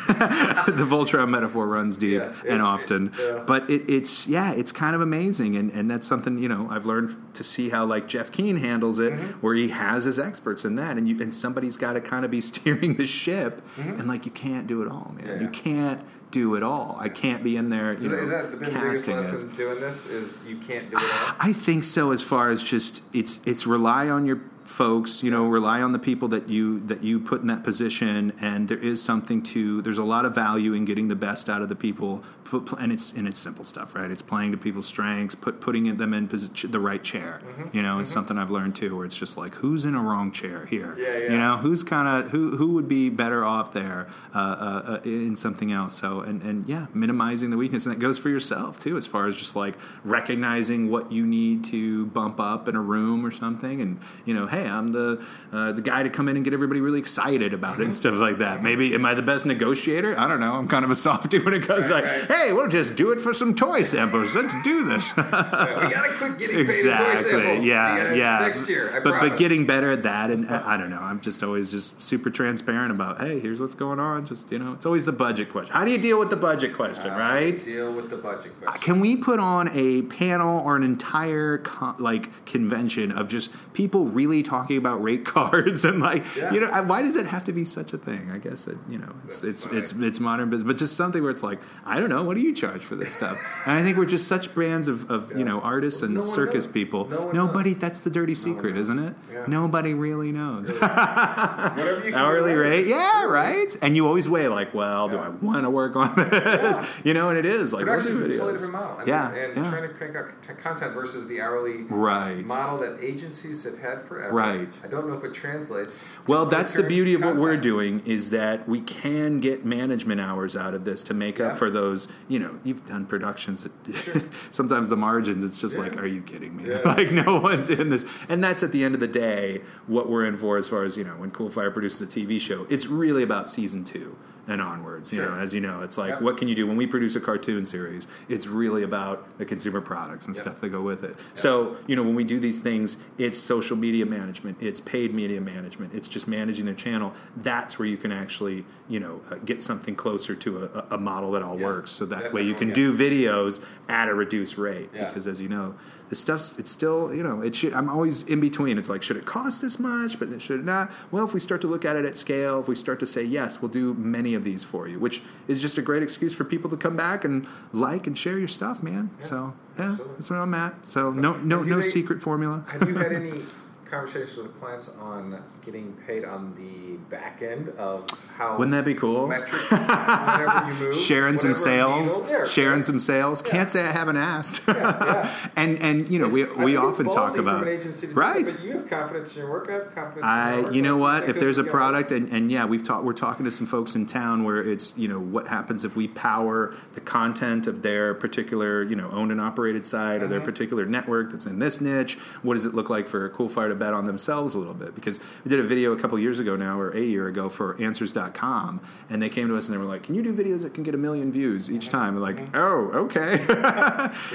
the Voltron metaphor runs deep and often. But it, it's, yeah, it's kind of amazing. And, and that's something, you know, I've learned to see how like Jeff Keen handles it, Mm-hmm. where he has his experts in that. And you, and somebody's got to kind of be steering the ship. Mm-hmm. And like, you can't do it all, man. You can't do it all. I can't be in there, you So know, is that the biggest casting it. doing this? Is you can't do it all. I think so. As far as just it's it's rely on your folks. You know, rely on the people that you that you put in that position. And there is something to. There's a lot of value in getting the best out of the people. Put, and it's and it's simple stuff, right? It's playing to people's strengths, put putting them in posi- the right chair. Mm-hmm. You know, it's something I've learned too, where it's just like who's in a wrong chair here. Yeah, yeah. You know, who's kind of who who would be better off there uh, uh, uh, in something else. So and and yeah, minimizing the weakness, and that goes for yourself too, as far as just like recognizing what you need to bump up in a room or something, and you know, hey, I'm the uh, the guy to come in and get everybody really excited about it and stuff like that. Maybe am I the best negotiator? I don't know. I'm kind of a softy when it comes Right, like, right. hey, we'll just do it for some toy samples. Let's do this. We gotta quit getting paid toy samples. exactly. Yeah, yeah. Next year, I but but getting better at that, and uh, I don't know. I'm just always just super transparent about. Hey, here's what's going on. Just you know, it's always the budget question. How do you deal with the budget question, Uh, right? Deal with the budget question. Can we put on a panel or an entire con- like convention of just people really talking about rate cards and like Yeah. you know why does it have to be such a thing? I guess it you know it's That's it's fine. it's it's modern business, but just something where it's like I don't know what do you charge for this stuff? And I think we're just such brands of, of you know artists and No circus knows. people. No Nobody. knows. That's the dirty secret, knows. isn't it? Yeah. Nobody really knows. Whatever you Hourly rate, yeah, right. And you always weigh like, well, do I want to work on this? You know, and it is like Production working is a totally different model. And, Yeah, and yeah. trying to crank out content versus the hourly Right. model that agencies have had forever. Right. I don't know if it translates. Well, that's the beauty of what we're doing is that we can get management hours out of this to make Yeah. up for those. You know, you've done productions. That sometimes the margins, it's just Yeah. like, are you kidding me? Yeah. like no one's in this, and that's at the end of the day what we're in for. As far as you know, when Coolfire produces a TV show, it's really about season two and onwards. You Sure. know, as you know, it's like Yeah. what can you do when we produce a cartoon series? It's really about the consumer products and Yeah. stuff that go with it. So you know, when we do these things, it's social media management, it's paid media management, it's just managing their channel. That's where you can actually you know uh, get something closer to a, a model that all works. So that way you can do videos at a reduced rate because as you know the stuff's it's still you know it should i'm always in between. It's like should it cost this much but should it not? Well if we start to look at it at scale if we start to say yes we'll do many of these for you which is just a great excuse for people to come back and like and share your stuff man. So yeah absolutely. that's where i'm at. So no no no they- secret formula. Have you had any conversations with clients on getting paid on the back end of how wouldn't that be cool metric you move, sharing some sales yeah, sharing right. some sales Yeah. can't say i haven't asked yeah. and and you know we It's- we it's often talk about an agency to do that, right but you have confidence in your work. I have confidence. in I, you know what? If there's a is gonna work. product, and, and yeah, we've talked. We're talking to some folks in town where it's you know what happens if we power the content of their particular you know owned and operated site or their mm-hmm. particular network that's in this niche. What does it look like for a Coolfire to bet on themselves a little bit because we did a video a couple years ago now or a year ago for answers.com and they came to us and they were like can you do videos that can get a million views each time like mm-hmm. oh okay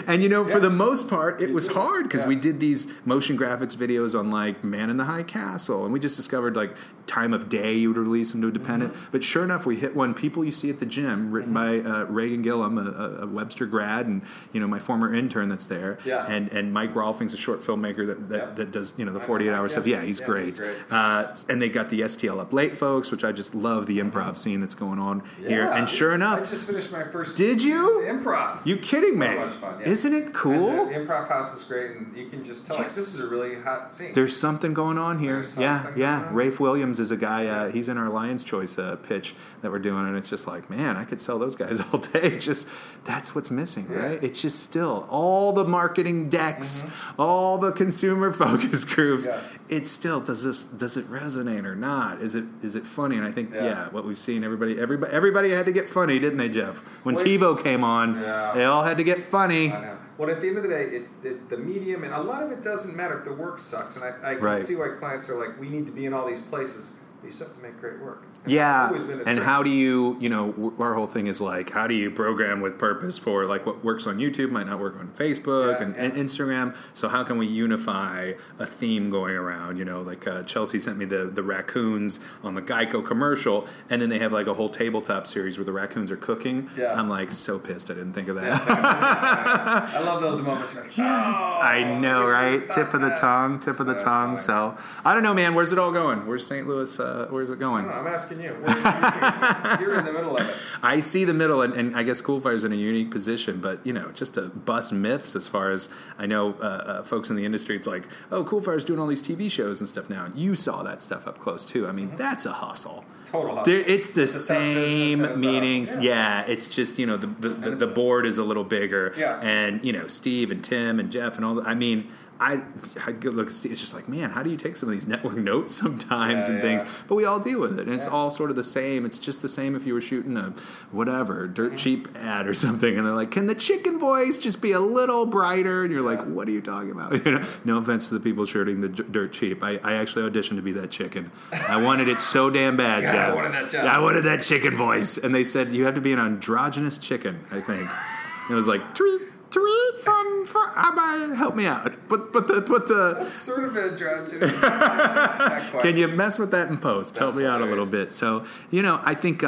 and you know yeah. for the most part it was hard because yeah. we did these motion graphics videos on like man in the high castle and we just discovered like time of day you would release them to a dependent mm-hmm. but sure enough we hit one people you see at the gym written mm-hmm. by uh, reagan gillum a, a, webster grad and you know my former intern that's there yeah. and and mike rolfing's a short filmmaker that that, that does you know the four 48 hour yeah. stuff. Yeah, he's yeah, great. He's great. Uh, and they got the STL Up Late folks, which I just love the improv scene that's going on yeah. here. And sure enough, I just finished my first. Did you improv? You kidding so me? Fun, Isn't it cool? The, improv house is great, and you can just tell yes. like this is a really hot scene. There's something going on here. Yeah, yeah. Rafe Williams is a guy. Uh, he's in our Lions Choice uh, pitch that we're doing, and it's just like, man, I could sell those guys all day. Just that's what's missing, right? It's just still all the marketing decks, mm-hmm. all the consumer focus groups. Yeah. It's still does this does it resonate or not? Is it is it funny? And I think yeah, Yeah. what we've seen everybody everybody everybody had to get funny, didn't they, Jeff? When Wait. TiVo came on, Yeah. they all had to get funny. Well, at the end of the day, it's the, the medium, and a lot of it doesn't matter if the work sucks. And I, I can Right. see why clients are like, we need to be in all these places, but you still have to make great work. Yeah, always been a and how do you, you know, w- our whole thing is like, how do you program with purpose for like what works on YouTube might not work on Facebook Yeah, and, yeah. and Instagram. So how can we unify a theme going around? You know, like uh, Chelsea sent me the the raccoons on the Geico commercial, and then they have like a whole tabletop series where the raccoons are cooking. Yeah. I'm like so pissed I didn't think of that. I love those moments. Like, Yes, "Oh, I know, right? Tip of the tongue, tip of the tongue. funny. So I don't know, man. Where's it all going? Where's St. Louis? Uh, where's it going? I'm asking you. What are you You're in the middle of it. I see the middle, and, and I guess Coolfire's in a unique position, but you know, just to bust myths as far as I know, uh, uh, folks in the industry, it's like, oh, Coolfire's doing all these TV shows and stuff now. And you saw that stuff up close too. I mean, that's a hustle. Total hustle. There, it's the It's same meetings. a- yeah. it's just you know the the, the, the board is a little bigger. Yeah. and you know Steve and Tim and Jeff and all. The, I mean. I I look at Steve. It's just like, man, how do you take some of these network notes sometimes Yeah, and things? But we all deal with it, and it's all sort of the same. It's just the same if you were shooting a whatever dirt cheap ad or something, and they're like, "Can the chicken voice just be a little brighter?" And you're like, "What are you talking about?" You know, no offense to the people shooting the dirt cheap. I, I actually auditioned to be that chicken. I wanted it so damn bad. God, I wanted that job. I wanted that chicken voice, and they said you have to be an androgynous chicken. I think. And it was like tweet tweet fun fun. ah, Help me out. But but the but the. It's sort of androgynous. Can you mess with that in post? Help That's me out a little bit. So you know, I think uh,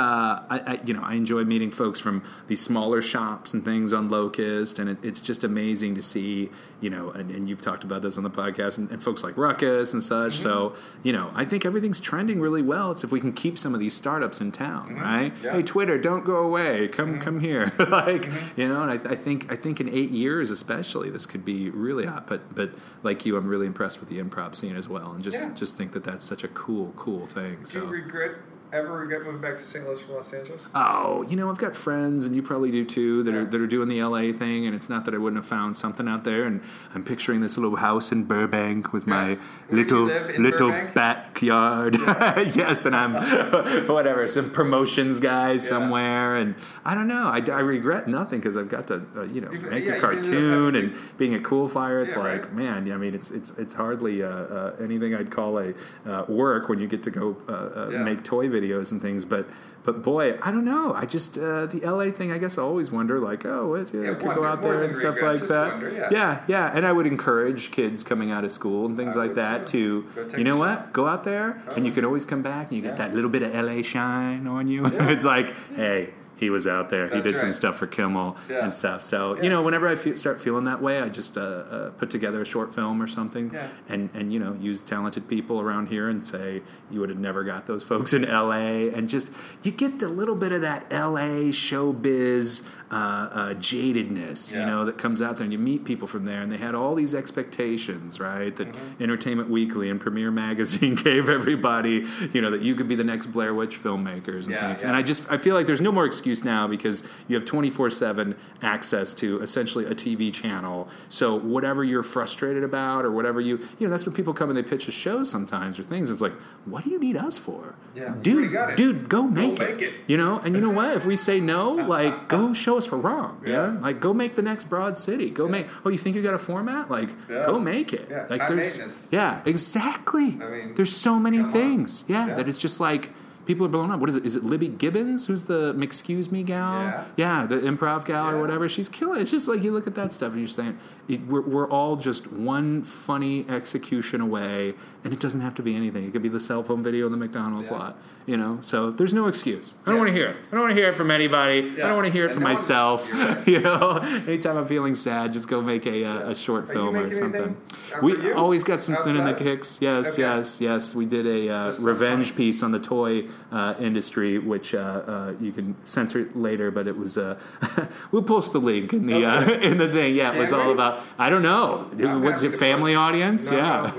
I, I you know I enjoy meeting folks from these smaller shops and things on Locust, and it, it's just amazing to see you know. And, and you've talked about this on the podcast, and, and folks like Ruckus and such. So Mm-hmm. you know, I think everything's trending really well. It's if we can keep some of these startups in town, right? Mm-hmm. Yeah. Hey, Twitter, don't go away. Come come here, like you know. And I, I think I think in eight years, especially, this could be really hot. But but like you, I'm really impressed with the improv scene as well, and just Yeah. just think that that's such a cool cool thing. Do you So. regret ever regret moving back to St. Louis from Los Angeles? Oh, you know, I've got friends, and you probably do too, that are that are doing the LA thing, and it's not that I wouldn't have found something out there. And I'm picturing this little house in Burbank with my Where little little Burbank? backyard. yes, and I'm whatever some promotions guy somewhere, and I don't know. I, I regret nothing because I've got to uh, you know You've- make yeah, a you've ended up cartoon and being a Coolfire. It's Yeah, like right. man, I mean, it's it's it's hardly uh, uh, anything I'd call a uh, work when you get to go uh, uh, Yeah. make toy videos and things, but. But boy, I don't know. I just uh, the LA thing. I guess I always wonder, like, oh, what, yeah, Yeah, could wonder, go out there and stuff regret, like that. wonder, yeah. yeah, yeah. And I would encourage kids coming out of school and things I like that too. to, you know what, shot. go out there and you can always come back and you get that little bit of LA shine on you. it's like, hey. He was out there. he That's did some stuff for Kimmel Yeah. and stuff. So Yeah. you know, whenever I fe- start feeling that way, I just uh, uh, put together a short film or something, Yeah. and and you know, use talented people around here and say you would have never got those folks in L.A. and just you get the little bit of that L.A. showbiz uh, uh, jadedness, you know, that comes out there, and you meet people from there, and they had all these expectations, right? That Mm-hmm. Entertainment Weekly and Premiere Magazine gave everybody, you know, that you could be the next Blair Witch filmmakers and Yeah, things. yeah. And I just I feel like there's no more excuse now because you have 24 7 access to essentially a TV channel. So whatever you're frustrated about or whatever you, you know, that's what people come and they pitch a show sometimes or things. It's like, what do you need us for? Yeah, dude, it. dude, go make, make it. You know, and you know what? If we say no, like, go show us we're wrong. Yeah. Yeah. Like, go make the next Broad City. Go make, oh, you think you got a format? Like, Yeah. go make it. Yeah, Like, high there's, yeah, exactly. I mean, there's so many things. Yeah, Yeah. that it's just like, people are blown up. What is it? Is it Libby Gibbons, who's the Excuse Me gal? Yeah. the improv gal or whatever. She's killing it. It's just like you look at that stuff and you're saying, it, we're, we're all just one funny execution away, and it doesn't have to be anything. It could be the cell phone video in the McDonald's Yeah. lot. You know, so there's no excuse. I don't Yeah. want to hear it. I don't want to hear it from anybody. I don't want to hear it And from no myself. right. you know, anytime I'm feeling sad, just go make a, uh, a short Are film or something. We you? always got some thin in the kicks. Yes, Okay. yes, yes. We did a uh, revenge piece on the toy uh, industry, which uh, uh, you can censor later, but it was. Uh, we'll post the link in the uh, in the thing. Yeah, it was all about. I don't know. What's your family audience? Yeah.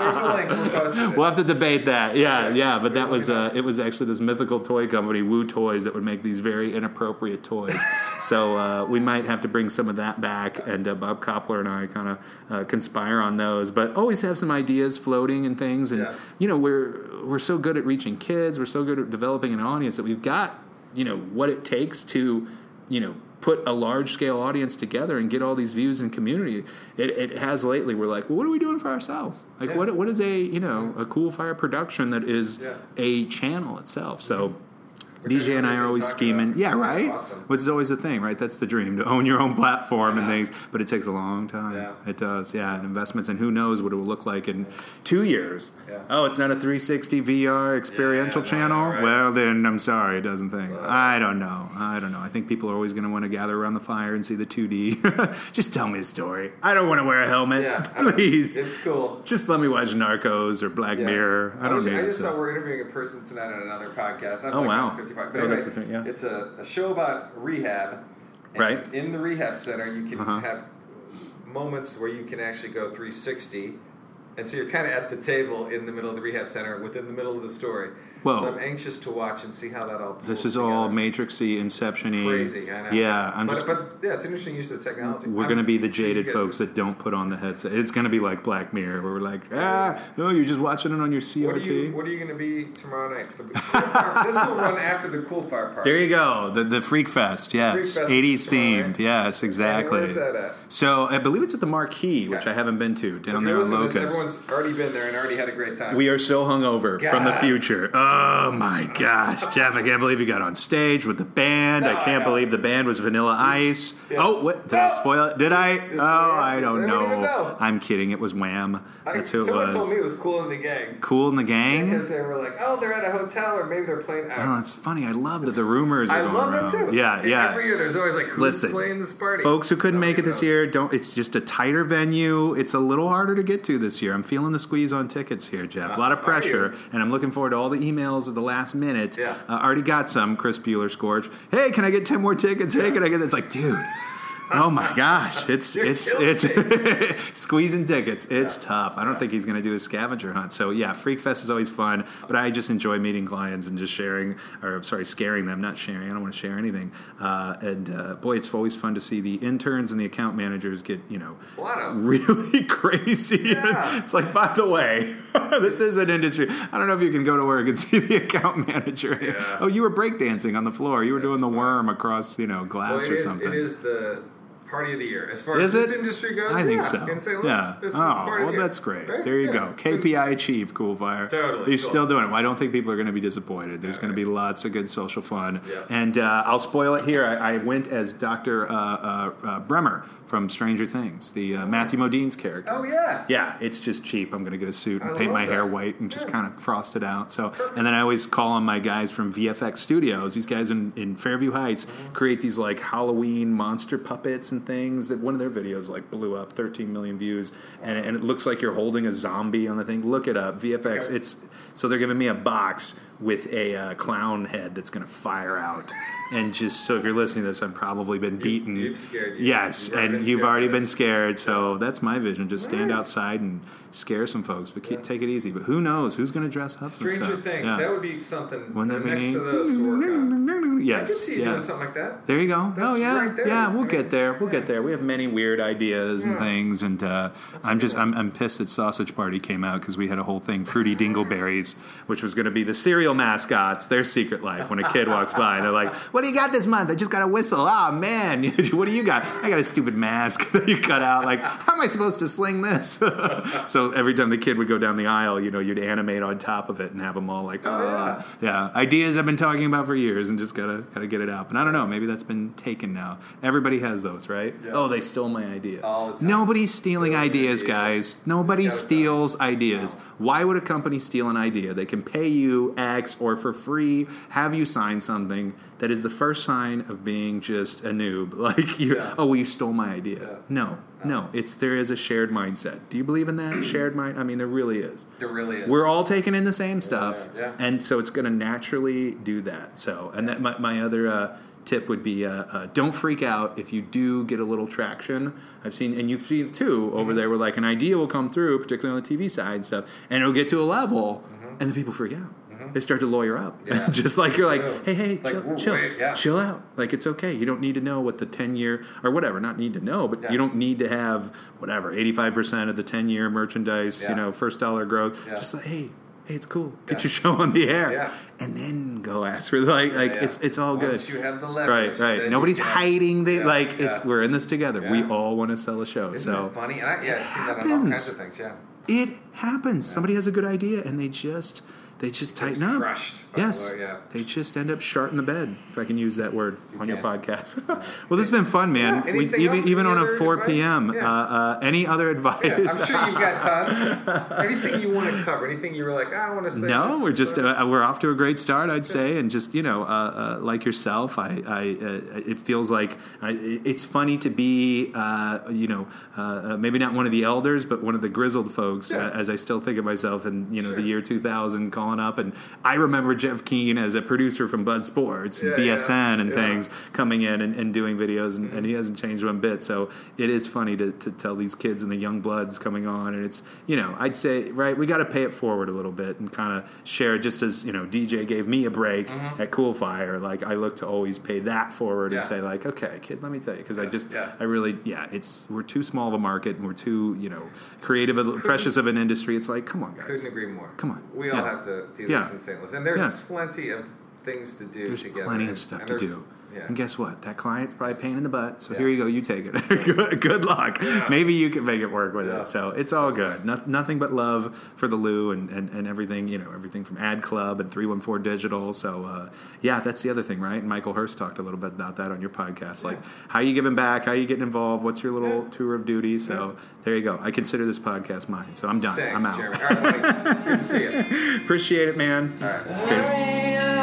No, we can post it. There's a link. We'll post it. We'll have to debate that. Yeah, Yeah. but that was it uh, it was actually this mythical toy company, Woo Toys, that would make these very inappropriate toys. so uh, we might have to bring some of that back, and uh, Bob Koplar and I kind of uh, conspire on those. But always have some ideas floating and things, and Yeah. you know we're we're so good at reaching kids, we're so good at developing an audience that we've got you know what it takes to you know put a large scale audience together and get all these views and community it, it has lately we're like well what are we doing for ourselves like Yeah. what what is a you know a Coolfire production that is Yeah. a channel itself so is DJ and I are always scheming. about. Yeah, right. Awesome. Which is always a thing, right? That's the dream to own your own platform and things. But it takes a long time. Yeah. It does. Yeah, and investments, and who knows what it will look like in two years. Yeah. Oh, it's not a 360 VR experiential channel. right. Well, then I'm sorry, it doesn't think. I don't know. I don't know. I think people are always going to want to gather around the fire and see the 2D. Just tell me a story. I don't want to wear a helmet. Yeah, Please. It's cool. Just let me watch Narcos or Black Yeah. Mirror. I don't was- need I just so- saw we're interviewing a person tonight on another podcast. I'm Oh, like wow. 55. Oh, But anyway, thing, yeah. it's a, a show about rehab. And Right. In the rehab center, you can Uh-huh. have moments where you can actually go 360. And so you're kind of at the table in the middle of the rehab center within the middle of the story. Whoa. So I'm anxious to watch and see how that all This is together. all Matrixy, Inception-y. crazy. I know. Yeah, I'm but, just. But yeah, it's an interesting use of the technology. we're going to be the jaded folks that don't put on the headset. It's going to be like Black Mirror, where we're like, ah, no, you're just watching it on your CRT. What are you What are you going to be tomorrow night? For the, this will run after the Coolfire Party. there you go, the the Freak Fest, yes, Freak Fest 80s themed, yes, And exactly. Where's that at? So I believe it's at the Marquee, which Okay. I haven't been to, down if there you're on listening to this, Locust. Everyone's already been there and already had a great time. We are so hungover from the God. future. Oh my gosh, Jeff! I can't believe you got on stage with the band. No, I can't I believe the band was Vanilla Ice. Yeah. Oh, what? Did I spoil it? Did I? It's- oh, I don't know. know. I'm kidding. It was Wham. I, That's who it someone was. told me it was Kool and the Gang. Kool and the Gang. Because they were like, oh, they're at a hotel or maybe they're playing. Oh, it's funny. I love that the rumors are I going love around. it too. Yeah, And yeah. Every year there's always like, who's Listen, playing this party? Folks who couldn't make it this year, don't. It's just a tighter venue. It's a little harder to get to this year. I'm feeling the squeeze on tickets here, Jeff. A lot of pressure, and I'm looking forward to all the emails at the last minute. Yeah. Uh, already got some. Chris Bueller Scorch. Hey, can I get ten more tickets? Hey, can I get? It's like, dude. Oh my gosh, it's it's it's squeezing tickets. It's tough. I don't think he's going to do a scavenger hunt. So yeah, Freak Fest is always fun, but I just enjoy meeting clients and just sharing, or sorry, scaring them, not sharing. I don't want to share anything. Uh, and uh, boy, it's always fun to see the interns and the account managers get you know A lot of- really crazy. Yeah. it's like, by the way, this is an industry. I don't know if you can go to work and see the account manager. Yeah. Oh, you were breakdancing on the floor. You were doing the fun. worm across you know glass Well, or is, something. it is the party of the year as far Is as this industry goes. I think yeah, so. In St. Louis, yeah. This is oh, well, that's great. Right? There you Yeah. go. KPI achieved, Coolfire. Totally. He's Cool. still doing it. I don't think people are going to be disappointed. There's going to be lots of good social fun. Yeah. And uh, I'll spoil it here. I, I went as Dr. Uh, uh, uh, Brenner from Stranger Things, the uh, Matthew Modine's character. Oh yeah. Yeah, it's just cheap. I'm to get a suit and I paint my that. hair white and just Yeah. kind of frost it out. So, and then I always call on my guys from VFX Studios. These guys in, in Fairview Heights Mm-hmm. create these like Halloween monster puppets and things. That one of their videos like blew up, 13 million views, and, and it looks like you're holding a zombie on the thing. Look it up, VFX. Okay. It's so they're giving me a box with a uh, clown head that's going to fire out. And just so if you're listening to this, I've probably been beaten. you've scared you. Yes, You've and you've already been scared. So that's my vision. Just stand Nice. outside and scare some folks, but keep, take it easy. But who knows who's going to dress up? Stranger stuff. Things. Yeah. That would be something Wouldn't that be next to those to work on. Yes. I can see you yeah. doing something like that. There you go. That's oh yeah, right yeah. We'll I get there. We'll yeah. get there. We have many weird ideas and things, and uh, I'm just I'm, I'm pissed that Sausage Party came out because we had a whole thing, Fruity Dingleberries, which was going to be the cereal mascots, their secret life. When a kid walks by and they're like, "What do you got this month? I just got a whistle. Ah man, what do you got? I got a stupid mask that you cut out. Like, how am I supposed to sling this?" so every time the kid would go down the aisle, you know, you'd animate on top of it and have them all like, Oh, yeah. "Ah." yeah, ideas I've been talking about for years, and just gotta gotta get it out. But I don't know, maybe that's been taken now. Everybody has those, right? Yeah. Oh, they stole my idea. Nobody's stealing Stealing ideas, ideas. guys. Nobody steals ideas. Why would a company steal an idea? They can pay you X or for free have you sign something that is the first sign of being just a noob. Like you, Yeah. oh, well, you stole my idea. Yeah. No, no, it's there is a shared mindset. Do you believe in that shared mind? I mean, there really is. There really is. We're all taking in the same stuff, yeah, yeah. and so it's going to naturally do that. So, and that my, my other uh, tip would be: uh, uh, don't freak out if you do get a little traction. I've seen, and you've seen too over Mm-hmm. there, where like an idea will come through, particularly on the TV side and stuff, and it'll get to a level, and the people freak out. They start to lawyer up, Mm-hmm. Yeah. just like you're like, hey, hey, Like, chill, chill, wait, yeah. chill out. Like it's okay. You don't need to know what the ten year or whatever. Not need to know, but Yeah. you don't need to have whatever eighty five percent of the ten year merchandise. You know, first dollar growth. Just like, hey, hey, it's cool. Get your show on the air, Yeah. and then go ask for like, like it's it's all Once good. you have the Right, leverage, right. you Nobody's hiding the like. It's we're in this together. We all want to sell a show. Isn't so funny? And I, yeah, it I've seen that on all happens. kinds of things. Yeah. it happens. Somebody has a good idea, and they just they just tighten up. crushed Yes, yeah. they just end up shart in the bed. If I can use that word on your podcast. well, this has been fun, man. Yeah, we, even even on a four advice? p.m. Yeah. Uh, uh, any other advice? Yeah, I'm sure you've got tons. Anything you want to cover? Anything you were like, I want to say? No, this, we're just uh, we're off to a great start, I'd say, and just you know, uh, uh, like yourself, I, I uh, it feels like I, it's funny to be, uh, you know, uh, uh, maybe not one of the elders, but one of the grizzled folks, uh, as I still think of myself in you know the year 2000, calling up, and I remember Jeff Keane as a producer from Bud Sports and Yeah, BSN yeah, and yeah. Mm-hmm. things, coming in and, and doing videos, and, and he hasn't changed one bit. So it is funny to, to tell these kids and the young bloods coming on, and it's you know I'd say right we got to pay it forward a little bit and kind of share it just as you know DJ gave me a break at Coolfire. Like I look to always pay that forward and Mm-hmm. Say like okay kid let me tell you because I just yeah. I really yeah it's we're too small of a market and we're too you know creative precious of an industry. It's like come on guys. Couldn't agree more. Come on. We all have to this Yeah. in St. Louis, and there's Yes. plenty of things to do. There's together. plenty of stuff and to do. Yeah. And guess what? That client's probably a pain in the butt. So Yeah. here you go. You take it. good, good luck. Maybe you can make it work with Yeah. it. So it's all good. No, nothing but love for the Lou and, and, and everything, you know, everything from Ad Club and 314 Digital. So, uh, yeah, that's the other thing, right? And Michael Hurst talked a little bit about that on your podcast. Like, how are you giving back? How are you getting involved? What's your little Yeah. tour of duty? So there you go. I consider this podcast mine. So I'm done. Thanks, I'm out. Jeremy. All right, buddy. Good to see you. Appreciate it, man. All right. Cheers. Worry